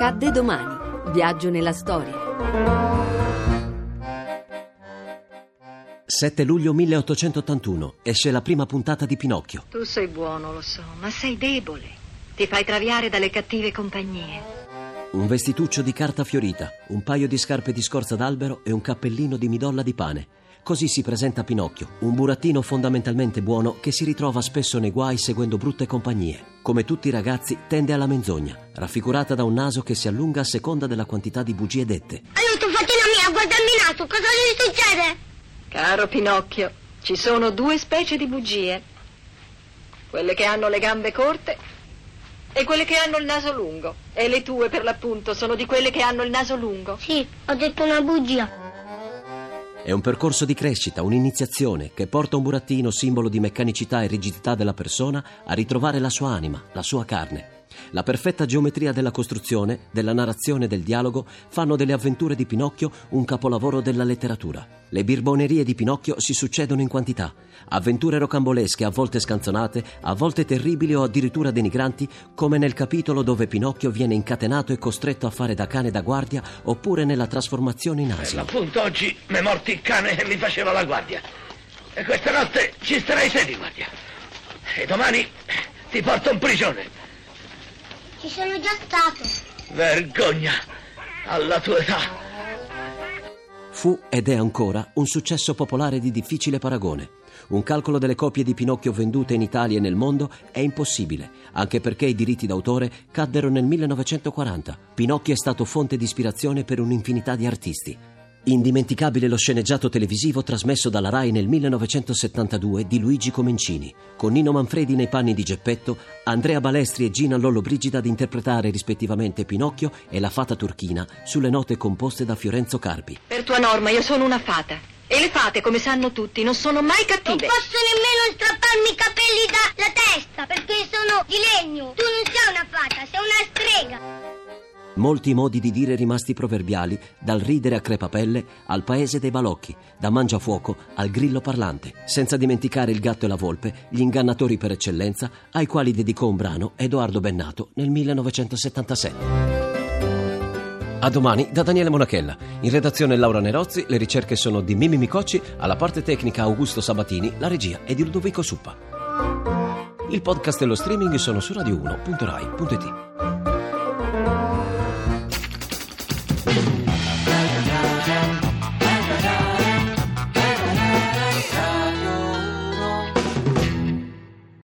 Accadde domani. Viaggio nella storia. 7 luglio 1881 esce la prima puntata di Pinocchio. Tu sei buono, lo so, ma sei debole. Ti fai traviare dalle cattive compagnie. Un vestituccio di carta fiorita, un paio di scarpe di scorza d'albero e un cappellino di midolla di pane. Così si presenta Pinocchio, un burattino fondamentalmente buono che si ritrova spesso nei guai seguendo brutte compagnie. Come tutti i ragazzi, tende alla menzogna, raffigurata da un naso che si allunga a seconda della quantità di bugie dette. Aiuto, fatina mia, guardami il naso, cosa gli succede? Caro Pinocchio, ci sono due specie di bugie. Quelle che hanno le gambe corte e quelle che hanno il naso lungo. E le tue, per l'appunto, sono di quelle che hanno il naso lungo. Sì, ho detto una bugia. È un percorso di crescita, un'iniziazione che porta un burattino, simbolo di meccanicità e rigidità della persona, a ritrovare la sua anima, la sua carne. La perfetta geometria della costruzione, della narrazione e del dialogo fanno delle avventure di Pinocchio un capolavoro della letteratura. Le birbonerie di Pinocchio si succedono in quantità. Avventure rocambolesche, a volte scanzonate, a volte terribili o addirittura denigranti, come nel capitolo dove Pinocchio viene incatenato e costretto a fare da cane da guardia, oppure nella trasformazione in asino. Appunto oggi mi è morto il cane e mi faceva la guardia. E questa notte ci starai te di guardia. E domani ti porto in prigione. Ci sono già stato. Vergogna alla tua età. Fu ed è ancora un successo popolare di difficile paragone. Un calcolo delle copie di Pinocchio vendute in Italia e nel mondo è impossibile, anche perché i diritti d'autore caddero nel 1940. Pinocchio è stato fonte di ispirazione per un'infinità di artisti. Indimenticabile lo sceneggiato televisivo trasmesso dalla RAI nel 1972 di Luigi Comencini, con Nino Manfredi nei panni di Geppetto, Andrea Balestri e Gina Lollobrigida ad interpretare rispettivamente Pinocchio e la fata turchina sulle note composte da Fiorenzo Carpi. Per tua norma, io sono una fata. E le fate, come sanno tutti, non sono mai Non cattive. posso nemmeno strapparmi i capelli dalla testa perché Molti modi di dire rimasti proverbiali, dal ridere a crepapelle al paese dei balocchi, da mangiafuoco al grillo parlante, senza dimenticare il gatto e la volpe, gli ingannatori per eccellenza, ai quali dedicò un brano Edoardo Bennato nel 1977. A domani da Daniele Monachella. In redazione Laura Nerozzi, le ricerche sono di Mimi Micocci, alla parte tecnica Augusto Sabatini, la regia è di Ludovico Suppa. Il podcast e lo streaming sono su radio1.rai.it.